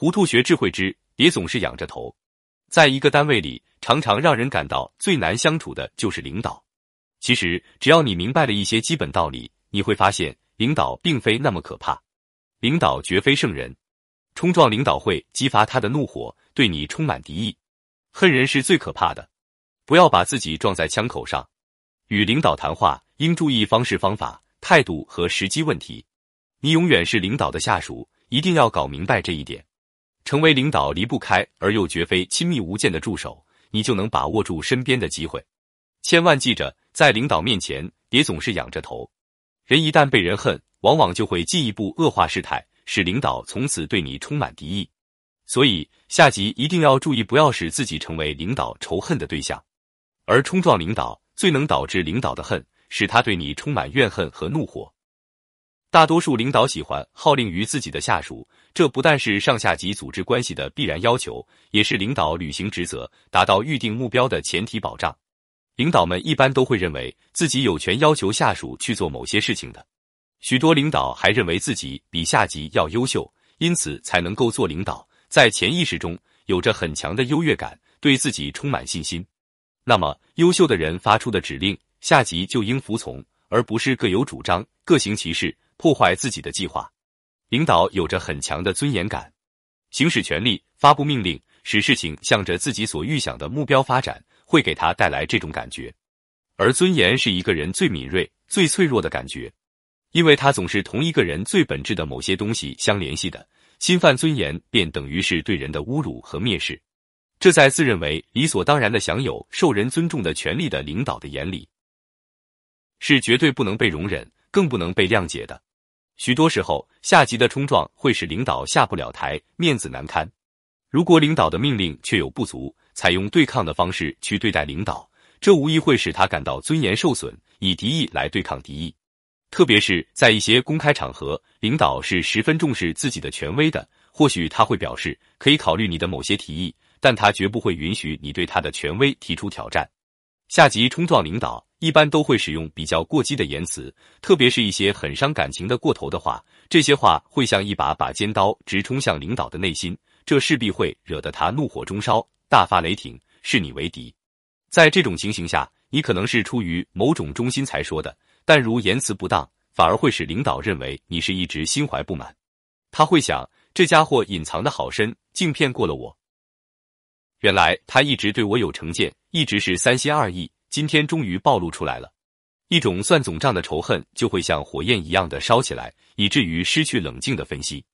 糊涂学智慧之，别总是仰着头。在一个单位里，常常让人感到最难相处的就是领导。其实，只要你明白了一些基本道理，你会发现领导并非那么可怕。领导绝非圣人，冲撞领导会激发他的怒火，对你充满敌意。恨人是最可怕的。不要把自己撞在枪口上。与领导谈话，应注意方式、方法、态度和时机问题。你永远是领导的下属，一定要搞明白这一点。成为领导离不开而又绝非亲密无间的助手，你就能把握住身边的机会。千万记着，在领导面前别总是仰着头。人一旦被人恨，往往就会进一步恶化事态，使领导从此对你充满敌意。所以下级一定要注意，不要使自己成为领导仇恨的对象。而冲撞领导最能导致领导的恨，使他对你充满怨恨和怒火。大多数领导喜欢号令于自己的下属，这不但是上下级组织关系的必然要求，也是领导履行职责、达到预定目标的前提保障。领导们一般都会认为自己有权要求下属去做某些事情的。许多领导还认为自己比下级要优秀，因此才能够做领导，在潜意识中有着很强的优越感，对自己充满信心。那么，优秀的人发出的指令，下级就应服从，而不是各有主张、各行其事，破坏自己的计划。领导有着很强的尊严感，行使权力、发布命令，使事情向着自己所预想的目标发展，会给他带来这种感觉。而尊严是一个人最敏锐、最脆弱的感觉，因为它总是同一个人最本质的某些东西相联系的。侵犯尊严，便等于是对人的侮辱和蔑视。这在自认为理所当然的享有受人尊重的权利的领导的眼里，是绝对不能被容忍，更不能被谅解的。许多时候，下级的冲撞会使领导下不了台，面子难堪。如果领导的命令确有不足，采用对抗的方式去对待领导，这无疑会使他感到尊严受损，以敌意来对抗敌意。特别是在一些公开场合，领导是十分重视自己的权威的，或许他会表示可以考虑你的某些提议。但他绝不会允许你对他的权威提出挑战。下级冲撞领导，一般都会使用比较过激的言辞，特别是一些很伤感情的过头的话。这些话会像一把把尖刀直冲向领导的内心，这势必会惹得他怒火中烧，大发雷霆，视你为敌。在这种情形下，你可能是出于某种忠心才说的，但如言辞不当，反而会使领导认为你是一直心怀不满。他会想，这家伙隐藏的好深，竟骗过了我。原来他一直对我有成见，一直是三心二意，今天终于暴露出来了。一种算总账的仇恨就会像火焰一样的烧起来，以至于失去冷静的分析。